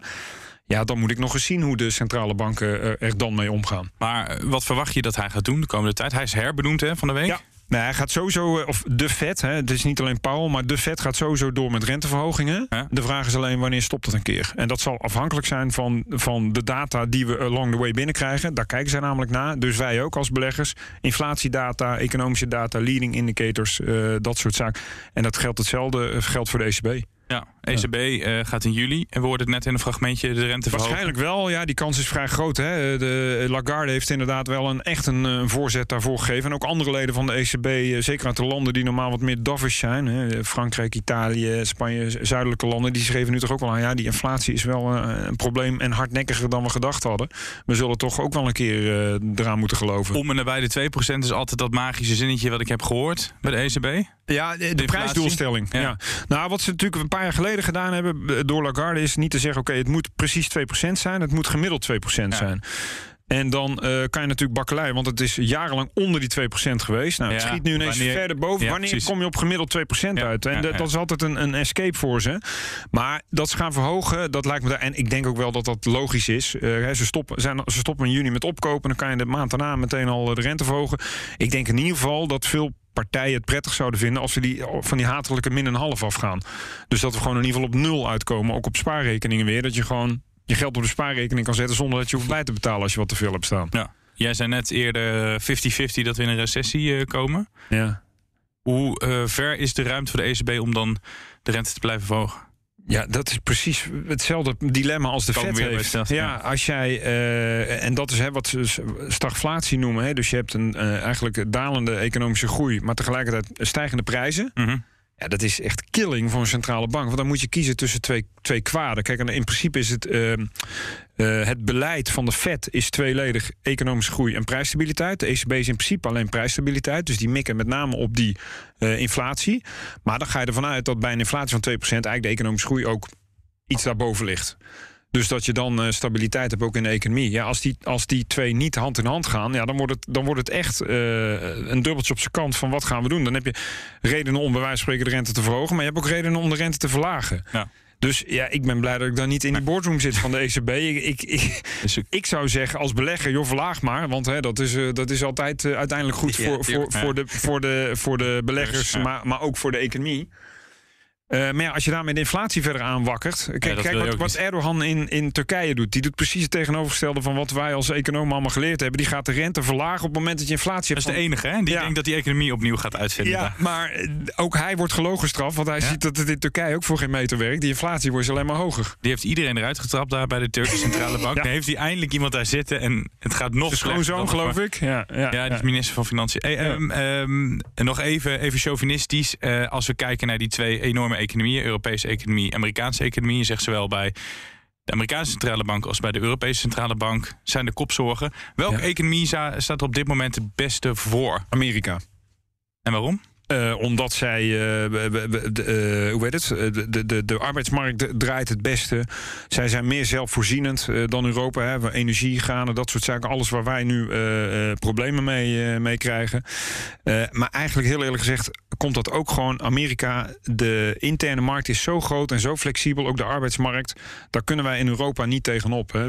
Ja, dan moet ik nog eens zien hoe de centrale banken eh, er dan mee omgaan. Maar eh, wat verwacht je dat hij gaat doen de komende tijd? Hij is herbenoemd hè, van de week. Ja. Nee, hij gaat sowieso, eh, of de Fed, hè, het is niet alleen Powell, maar de Fed gaat sowieso door met renteverhogingen. Ja. De vraag is alleen wanneer stopt dat een keer. En dat zal afhankelijk zijn van, van de data die we along the way binnenkrijgen. Daar kijken zij namelijk naar. Dus wij ook als beleggers. Inflatiedata, economische data, leading indicators, dat soort zaken. En dat geldt hetzelfde, geldt voor de ECB. Ja, ECB eh, gaat in juli. En we hoorden het net in een fragmentje de rente. Waarschijnlijk wel, ja, die kans is vrij groot. Hè. De Lagarde heeft inderdaad wel een, echt een, eh, voorzet daarvoor gegeven. En ook andere leden van de ECB, eh, zeker uit de landen die normaal wat meer dovish zijn. Hè. Frankrijk, Italië, Spanje, zuidelijke landen. Die schreven nu toch ook wel aan, ja, die inflatie is wel eh, een probleem en hardnekkiger dan we gedacht hadden. We zullen toch ook wel een keer eh, eraan moeten geloven. Om en nabij de 2% is altijd dat magische zinnetje wat ik heb gehoord bij de ECB. Ja, de, de prijsdoelstelling. Ja. Nou, wat ze natuurlijk een paar jaar geleden gedaan hebben eh, door Lagarde is niet te zeggen: oké, het moet precies 2% zijn, het moet gemiddeld 2% zijn. En dan uh, kan je natuurlijk bakkelei, want het is jarenlang onder die 2% geweest. Nou, het Ja, schiet nu ineens wanneer- verder boven. Ja, wanneer precies. kom je op gemiddeld 2% uit? En dat, is altijd een, een escape voor ze. Maar dat ze gaan verhogen, dat lijkt me... daar- En ik denk ook wel dat dat logisch is. Eh, ze, stoppen, zijn, ze stoppen in juni met opkopen. Dan kan je de maand daarna meteen al eh, de rente verhogen. Ik denk in ieder geval dat veel partijen het prettig zouden vinden... als we die, van die hatelijke min een half afgaan. Dus dat we gewoon in ieder geval op nul uitkomen. Ook op spaarrekeningen weer. Dat je gewoon je geld op de spaarrekening kan zetten... zonder dat je hoeft bij te betalen als je wat te veel hebt staan. Ja. Jij zei net eerder 50-50 dat we in een recessie eh, komen. Ja. Hoe eh, ver is de ruimte voor de ECB om dan de rente te blijven verhogen? Ja, dat is precies hetzelfde dilemma als de Fed bij heeft. ja, ja. als jij eh, en dat is hè, wat ze stagflatie noemen. Hè, dus je hebt een eh, eigenlijk dalende economische groei, maar tegelijkertijd stijgende prijzen. Mhm. Ja, dat is echt killing voor een centrale bank. Want dan moet je kiezen tussen twee, twee kwaden. Kijk, in principe is het, eh, eh, het beleid van de Fed is tweeledig economische groei en prijsstabiliteit. De ECB is in principe alleen prijsstabiliteit. Dus die mikken met name op die eh, inflatie. Maar dan ga je ervan uit dat bij een inflatie van 2% eigenlijk de economische groei ook iets daarboven ligt. Dus dat je dan eh, stabiliteit hebt ook in de economie. Ja, als, die, als die twee niet hand in hand gaan, ja, dan, wordt het, dan wordt het echt eh, een dubbeltje op zijn kant van wat gaan we doen. Dan heb je redenen om bij wijze van spreken de rente te verhogen, maar je hebt ook redenen om de rente te verlagen. Ja. Dus ja, ik ben blij dat ik dan niet in die boardroom zit van de ECB. (laughs) Ik, ik, ik, zou zeggen als belegger, joh, verlaag maar. Want hè, dat, is, eh, dat is altijd uiteindelijk goed Ja, voor, voor, voor, de, voor, de, voor de beleggers, Ja. maar, maar ook voor de economie. Eh, maar ja, als je daarmee de inflatie verder aanwakkert. Kijk, dat kijk wat. Erdogan in, in Turkije doet. Die doet precies het tegenovergestelde van wat wij als economen allemaal geleerd hebben. Die gaat de rente verlagen op het moment dat je inflatie Dat hebt. is de enige, hè? Die Ja. denkt dat die economie opnieuw gaat uitvinden. ja, maar eh, ook hij wordt gelogen gestraft. Want hij ziet dat het in Turkije ook voor geen meter werkt. Die inflatie wordt alleen maar hoger. Die heeft iedereen eruit getrapt daar bij de Turkse Centrale Bank. (laughs) Dan heeft hij eindelijk iemand daar zitten en het gaat nog De slechter schoonzoon, geloof ik. Ja, ja, Ja, die is minister van Financiën. Hey, ehm, ehm, nog even, even chauvinistisch. Eh, als we kijken naar die twee enorme economieën, Europese economie, Amerikaanse economie, zegt zowel bij de Amerikaanse centrale bank als bij de Europese centrale bank zijn de kopzorgen. Welke Ja. economie staat er op dit moment het beste voor? Amerika. En waarom? Eh, omdat zij, eh, eh, hoe heet het? De, de, de, arbeidsmarkt draait het beste. Zij zijn meer zelfvoorzienend dan Europa. Hè. Energie, granen, dat soort zaken. Alles waar wij nu problemen mee, mee krijgen. Maar eigenlijk heel eerlijk gezegd komt dat ook gewoon Amerika. De interne markt is zo groot en zo flexibel. Ook de arbeidsmarkt. Daar kunnen wij in Europa niet tegenop. Hè.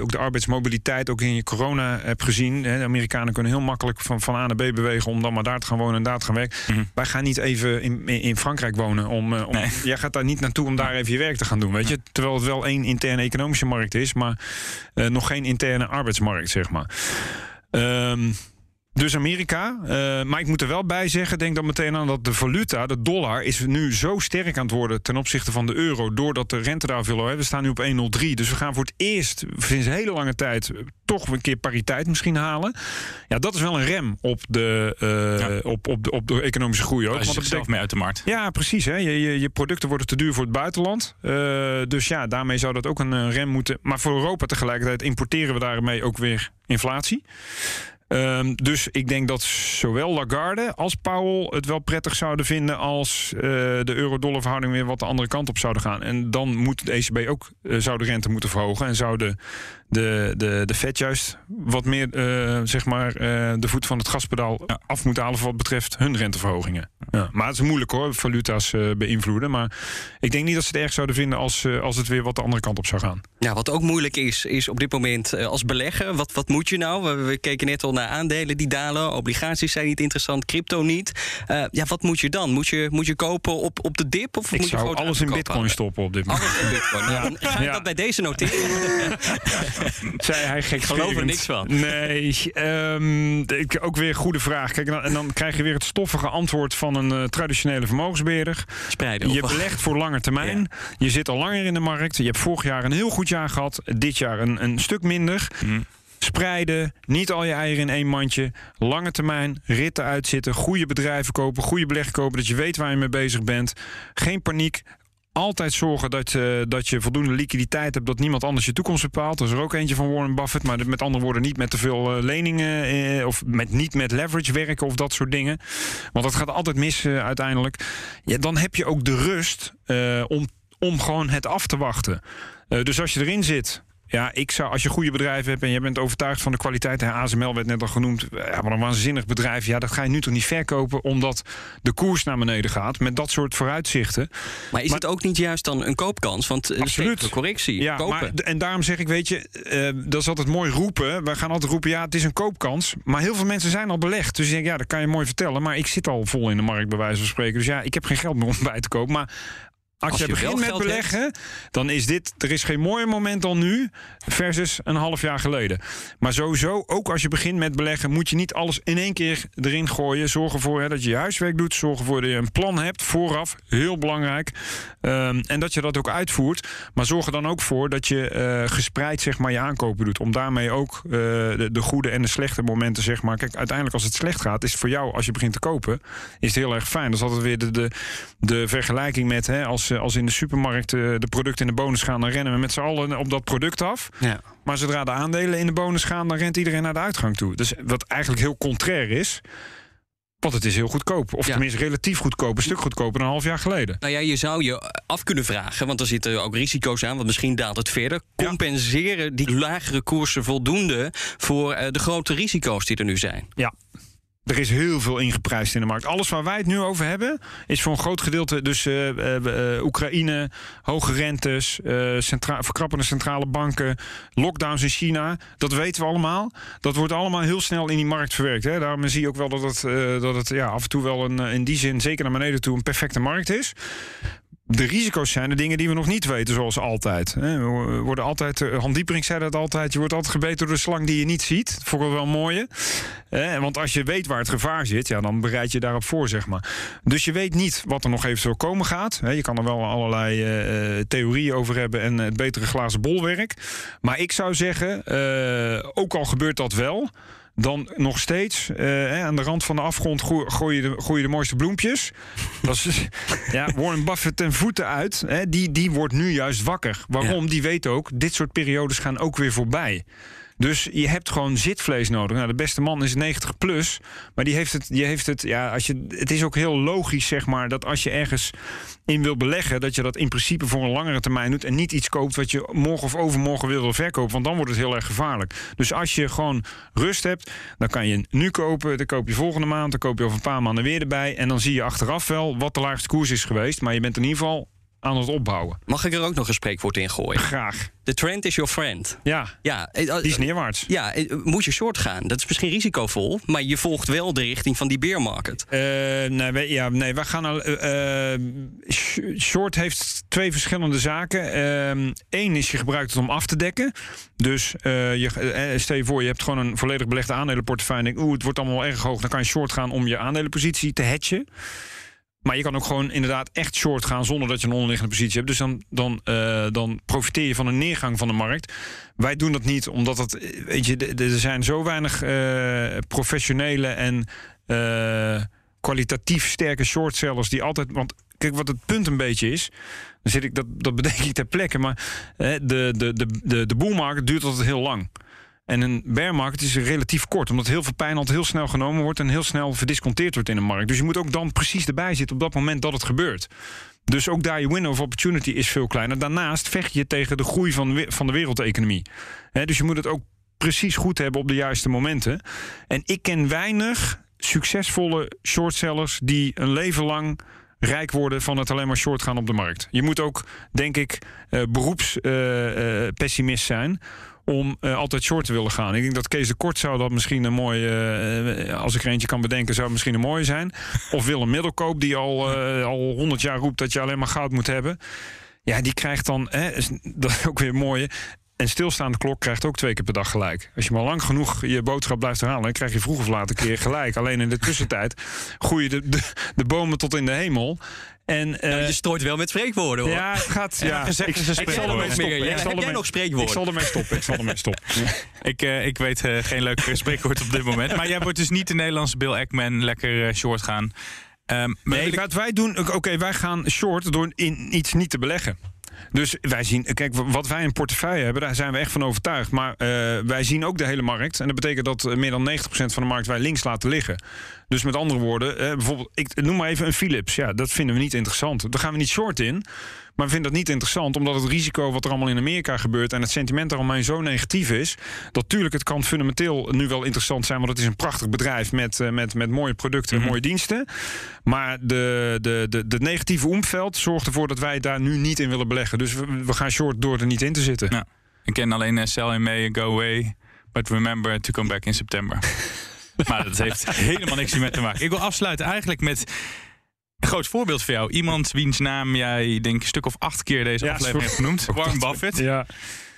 Ook de arbeidsmobiliteit, ook in je corona heb gezien. Hè. De Amerikanen kunnen heel makkelijk van, van A naar B bewegen... om dan maar daar te gaan wonen en daar te gaan werken. Wij gaan niet even in, in Frankrijk wonen. Om, eh, om, Nee. Jij gaat daar niet naartoe om daar even je werk te gaan doen. Weet je? Terwijl het wel één interne economische markt is... maar eh, nog geen interne arbeidsmarkt, zeg maar. Ehm, dus Amerika. Eh, maar ik moet er wel bij zeggen, denk dan meteen aan dat de valuta, de dollar, is nu zo sterk aan het worden ten opzichte van de euro. Doordat de rente daar veel is. We staan nu op 1,03. Dus we gaan voor het eerst sinds hele lange tijd toch een keer pariteit misschien halen. Ja, dat is wel een rem op de, eh, op, op, de, op de economische groei ook. Als je Want dat zichzelf betekent- mee uit de markt. ja, precies. Hè. Je, je, je producten worden te duur voor het buitenland. Eh, dus ja, daarmee zou dat ook een rem moeten. Maar voor Europa tegelijkertijd importeren we daarmee ook weer inflatie. Ehm, dus ik denk dat zowel Lagarde als Powell het wel prettig zouden vinden als eh, de euro-dollar verhouding weer wat de andere kant op zouden gaan. En dan moet de ECB ook eh, zou de rente moeten verhogen en zou de, de, de, de Fed juist wat meer eh, zeg maar eh, de voet van het gaspedaal Ja. af moeten halen voor wat betreft hun renteverhogingen. Ja. Maar het is moeilijk hoor, valuta's eh, beïnvloeden. Maar ik denk niet dat ze het erg zouden vinden als, als het weer wat de andere kant op zou gaan. Ja, wat ook moeilijk is, is op dit moment als belegger. Wat, wat moet je nou? We, we keken net al naar aandelen die dalen. Obligaties zijn niet interessant, crypto niet. Ja, wat moet je dan? Moet je, moet je kopen op, op de dip? Of Ik moet je zou alles in bitcoin houden? stoppen op dit moment. Alles in bitcoin. (laughs) Nou, dan ga ik Ja. dat bij deze noteren. (laughs) (laughs) Zei hij gek Ik geloof er niks van. Nee, ehm, ik, ook weer een goede vraag. Kijk, en dan, krijg je weer het stoffige antwoord van een eh, traditionele vermogensbeheerder. Spreiden. Je belegt voor lange termijn. Je zit al langer in de markt. Je hebt vorig jaar een heel goed jaar gehad. Dit jaar een, een stuk minder. Mhm. Spreiden, niet al je eieren in één mandje. Lange termijn, ritten uitzitten. Goede bedrijven kopen, goede beleggen kopen. Dat je weet waar je mee bezig bent. Geen paniek. Altijd zorgen dat, eh, dat je voldoende liquiditeit hebt, dat niemand anders je toekomst bepaalt. Dat is er ook eentje van Warren Buffett. Maar met andere woorden, niet met te veel eh, leningen eh, of met, niet met leverage werken of dat soort dingen. Want dat gaat altijd mis uiteindelijk. Dan heb je ook de rust om, om gewoon het af te wachten. Dus als je erin zit, ja, ik zou, als je goede bedrijven hebt en je bent overtuigd van de kwaliteit, hè, ASML werd net al genoemd, ja, wat een waanzinnig bedrijf. Ja, dat ga je nu toch niet verkopen omdat de koers naar beneden gaat met dat soort vooruitzichten. Maar is het ook niet juist dan een koopkans? Want uh, Absoluut. een correctie, Ja, kopen. maar, en daarom zeg ik, weet je, eh, dat is altijd mooi roepen. We gaan altijd roepen, ja, het is een koopkans. Maar heel veel mensen zijn al belegd. Dus ik denk, ja, dat kan je mooi vertellen. Maar ik zit al vol in de markt, bij wijze van spreken. Dus ja, ik heb geen geld meer om bij te kopen. Maar als, Als je, begint met beleggen, dan is dit... Er is geen mooier moment dan nu versus een half jaar geleden. Maar sowieso, ook als je begint met beleggen... moet je niet alles in één keer erin gooien. Zorg ervoor hè, dat je je huiswerk doet. Zorg ervoor dat je een plan hebt vooraf. Heel belangrijk. Ehm, en dat je dat ook uitvoert. Maar zorg er dan ook voor dat je eh, gespreid zeg maar, je aankopen doet. Om daarmee ook eh, de, de goede en de slechte momenten... Zeg maar. Kijk, uiteindelijk als het slecht gaat... is het voor jou, als je begint te kopen... is het heel erg fijn. Dat is altijd weer de, de, de vergelijking met... Hè, als, als in de supermarkt eh, de producten in de bonus gaan... dan rennen we met z'n allen op dat product af. Ja. Maar zodra de aandelen in de bonus gaan... dan rent iedereen naar de uitgang toe. Dus wat eigenlijk heel contrair is... Want het is heel goedkoop. Of Ja. tenminste relatief goedkoop. Een stuk goedkoper dan een half jaar geleden. Nou ja, je zou je af kunnen vragen, want er zitten ook risico's aan, want misschien daalt het verder. Compenseren die lagere koersen voldoende voor eh, de grote risico's die er nu zijn? Ja. Er is heel veel ingeprijsd in de markt. Alles waar wij het nu over hebben, is voor een groot gedeelte dus eh, eh, eh, Oekraïne, hoge rentes, eh, centra verkrappende centrale banken, lockdowns in China. Dat weten we allemaal. Dat wordt allemaal heel snel in die markt verwerkt. Hè. Daarom zie je ook wel dat het, dat het ja, af en toe wel een, in die zin, zeker naar beneden toe, een perfecte markt is. De risico's zijn de dingen die we nog niet weten, zoals altijd. We worden altijd, eh, Han Diepering zei dat altijd, je wordt altijd gebeten door de slang die je niet ziet. Dat vond ik wel mooie. Want als je weet waar het gevaar zit, ja, dan bereid je daarop voor, zeg maar. Dus je weet niet wat er nog eventueel komen gaat. Je kan er wel allerlei eh, eh, theorieën over hebben en het betere glazen bolwerk. Maar ik zou zeggen, ook al gebeurt dat wel dan nog steeds eh, aan de rand van de afgrond gooi, je, de, gooi je de mooiste bloempjes. (laughs) Dat is ja, Warren Buffett ten voeten uit. Hè, die, die wordt nu juist wakker. Waarom? Die weet ook, dit soort periodes gaan ook weer voorbij. Dus je hebt gewoon zitvlees nodig. Nou, de beste man is 90 plus. Maar die heeft het. Die heeft het, ja, als je, het is ook heel logisch, zeg maar, dat als je ergens in wil beleggen, dat je dat in principe voor een langere termijn doet. En niet iets koopt wat je morgen of overmorgen wil, verkopen. Want dan wordt het heel erg gevaarlijk. Dus als je gewoon rust hebt, dan kan je nu kopen. Dan koop je volgende maand. Dan koop je over een paar maanden weer erbij. En dan zie je achteraf wel wat de laagste koers is geweest. Maar je bent in ieder geval aan het opbouwen. Mag ik er ook nog een spreekwoord in gooien? Graag. The trend is your friend. Ja, Ja, eh, die is neerwaarts. Ja, eh, moet je short gaan. Dat is misschien risicovol, maar je volgt wel de richting van die bear market. Eh, nee, wij, ja, nee, wij gaan al. eh, eh, sh- short heeft twee verschillende zaken. Eén is je gebruikt het om af te dekken. Dus eh, je, eh, stel je voor, je hebt gewoon een volledig belegde aandelenportefeuille. En denk, oeh, het wordt allemaal erg hoog. Dan kan je short gaan om je aandelenpositie te hatchen. Maar je kan ook gewoon inderdaad echt short gaan zonder dat je een onderliggende positie hebt. Dus dan, dan, eh, dan profiteer je van een neergang van de markt. Wij doen dat niet, omdat eh, weet je, er zijn zo weinig eh, professionele en eh, kwalitatief sterke shortsellers die altijd. Want kijk, wat het punt een beetje is. Dan zit ik, dat, dat bedenk ik ter plekke. Maar de, de, de, de, de bull market duurt altijd heel lang. En een bear market is relatief kort, omdat heel veel pijn altijd heel snel genomen wordt en heel snel verdisconteerd wordt in de markt. Dus je moet ook dan precies erbij zitten op dat moment dat het gebeurt. Dus ook daar je window of opportunity is veel kleiner. Daarnaast vecht je tegen de groei van, van de wereldeconomie. Dus je moet het ook precies goed hebben op de juiste momenten. En ik ken weinig succesvolle shortsellers die een leven lang rijk worden van het alleen maar short gaan op de markt. Je moet ook, denk ik, eh beroepspessimist zijn om eh, altijd short te willen gaan. Ik denk dat Kees de Kort zou dat misschien een mooie... eh, als ik er eentje kan bedenken, zou het misschien een mooie zijn. (laughs) Of Willem Middelkoop, die al, eh, al 100 jaar roept dat je alleen maar goud moet hebben. Ja, die krijgt dan... Hè, is- dat is ook weer mooie... En stilstaande klok krijgt ook twee keer per dag gelijk. Als je maar lang genoeg je boodschap blijft herhalen... dan krijg je vroeg of laat een keer gelijk. Alleen in de tussentijd groeien de, de, de bomen tot in de hemel. En, eh, Nou, je strooit wel met spreekwoorden hoor. ja, het gaat. Ja, Ja, gezegd is een ik zal ermee ja. Ik zal Heb jij nog spreekwoorden? Ik zal ermee stoppen. Ik zal ermee stoppen. (laughs) Ik, eh, ik weet eh, geen leuk spreekwoord op dit moment. Maar jij wordt dus niet de Nederlandse Bill Ackman lekker eh, short gaan. Ehm, Nee, ik- wat wij doen, oké, wij gaan short door in iets niet te beleggen. Dus wij zien, kijk, wat wij in portefeuille hebben, daar zijn we echt van overtuigd. Maar eh, wij zien ook de hele markt. En dat betekent dat eh, meer dan 90% van de markt wij links laten liggen. Dus met andere woorden, eh, bijvoorbeeld, ik noem maar even een Philips. Ja, dat vinden we niet interessant. Daar gaan we niet short in. Maar we vinden dat niet interessant, omdat het risico wat er allemaal in Amerika gebeurt en het sentiment daaromheen zo negatief is. Dat tuurlijk, het kan fundamenteel nu wel interessant zijn, want het is een prachtig bedrijf met, met, met mooie producten en mooie diensten. Maar de, de, de, de negatieve omveld zorgt ervoor dat wij daar nu niet in willen beleggen. Dus we, we gaan short door er niet in te zitten. Ja. Ik ken alleen uh, sell in May, go away. But remember to come back in September. (laughs) maar dat heeft helemaal niks hiermee te maken. Ik wil afsluiten eigenlijk met een groot voorbeeld voor jou. Iemand wiens naam jij denk een stuk of acht keer deze Ja, aflevering hebt genoemd. Warren Buffett. Ja.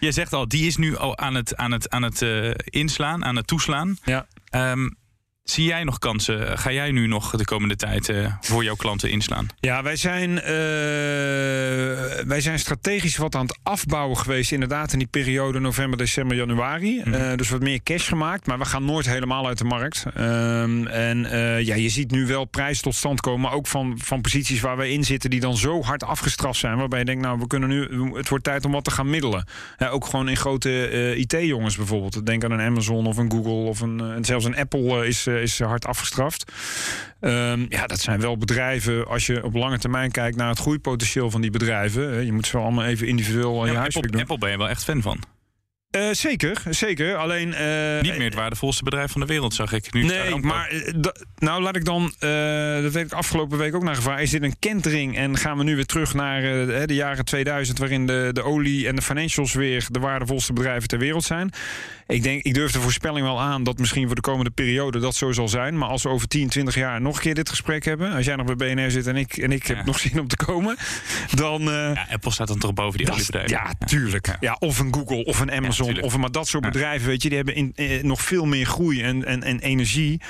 Je zegt al, die is nu al aan het, aan het, aan het uh, inslaan, aan het toeslaan. Ja. Um, Zie jij nog kansen? Ga jij nu nog de komende tijd uh, voor jouw klanten inslaan? Ja, wij zijn, uh, wij zijn strategisch wat aan het afbouwen geweest. Inderdaad, in die periode november, december, januari. Mm uh, dus wat meer cash gemaakt. Maar we gaan nooit helemaal uit de markt. Um, en ja, je ziet nu wel prijs tot stand komen. Maar ook van, van posities waar wij in zitten. die dan zo hard afgestraft zijn. Waarbij je denkt, nou, we kunnen nu. Het wordt tijd om wat te gaan middelen. ook gewoon in grote IT-jongens bijvoorbeeld. Denk aan een Amazon of een Google. of een, en zelfs een Apple is is hard afgestraft. Um, ja, dat zijn wel bedrijven. Als je op lange termijn kijkt naar het groeipotentieel van die bedrijven. Je moet ze allemaal even individueel aan ja, je huiswerk Apple, doen. Apple ben je wel echt fan van. Uh, zeker, zeker. Alleen. Uh, Niet meer het waardevolste bedrijf van de wereld, zag ik. Nu nee, maar. Uh, nou, laat ik dan. dat weet ik afgelopen week ook naar gevaar. Is dit een kentering? En gaan we nu weer terug naar de jaren 2000, waarin de, de olie en de financials weer de waardevolste bedrijven ter wereld zijn? Ik denk, ik durf de voorspelling wel aan dat misschien voor de komende periode dat zo zal zijn. Maar als we over 10, 20 jaar nog een keer dit gesprek hebben, als jij nog bij BNR zit en ik, en ik ja. heb nog zin om te komen, dan. ja, Apple staat dan toch boven die oliebedrijven. Ja, tuurlijk. Ja. ja. of een Google of een Amazon. Of maar dat soort bedrijven, weet je, die hebben in, eh, nog veel meer groei en, en, en energie.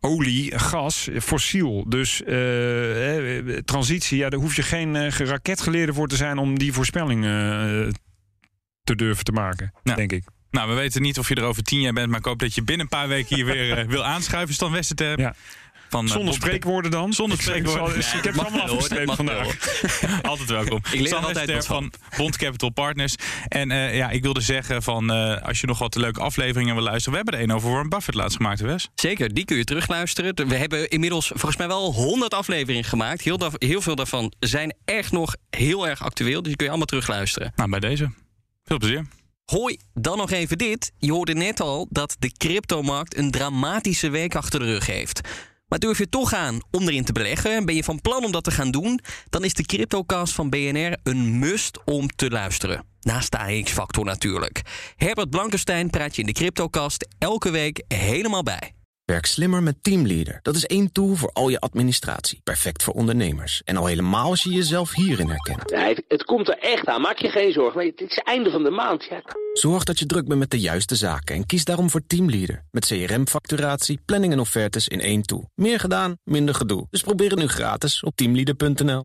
Olie, gas, fossiel. Dus uh, eh, transitie, ja, daar hoef je geen uh, raketgeleerde voor te zijn om die voorspelling uh, te durven te maken, ja. denk ik. Nou, we weten niet of je er over tien jaar bent, maar ik hoop dat je binnen een paar weken hier weer wil aanschuiven. Stan Westerterp. Ja. Van, Zonder uh, spreekwoorden dan? Zonder spreekwoorden. Ik, ik heb het allemaal afgestreept vandaag. (laughs) altijd welkom. Ik leer Stan altijd van Bond Capital Partners. En uh, ja, ik wilde zeggen van uh, als je nog wat leuke afleveringen wil luisteren. We hebben er een over Warren Buffett laatst gemaakt, Wes. Zeker, die kun je terugluisteren. We hebben inmiddels volgens mij wel 100 afleveringen gemaakt. Heel, heel veel daarvan zijn echt nog heel erg actueel. Dus die kun je allemaal terugluisteren. Nou, bij deze. Veel plezier. Hoi, dan nog even dit. Je hoorde net al dat de cryptomarkt een dramatische week achter de rug heeft. Maar durf je toch aan om erin te beleggen? Ben je van plan om dat te gaan doen? Dan is de CryptoCast van BNR een must om te luisteren. Naast de AX-factor natuurlijk. Herbert Blankenstein praat je in de CryptoCast elke week helemaal bij. Werk slimmer met Teamleader. Dat is één tool voor al je administratie. Perfect voor ondernemers. En al helemaal als je jezelf hierin herkent. Ja, het, het, komt er echt aan. Maak je geen zorgen. Maar het is het einde van de maand. Ja. Zorg dat je druk bent met de juiste zaken. En kies daarom voor Teamleader. Met CRM-facturatie, planning en offertes in één tool. Meer gedaan, minder gedoe. Dus probeer het nu gratis op teamleader.nl.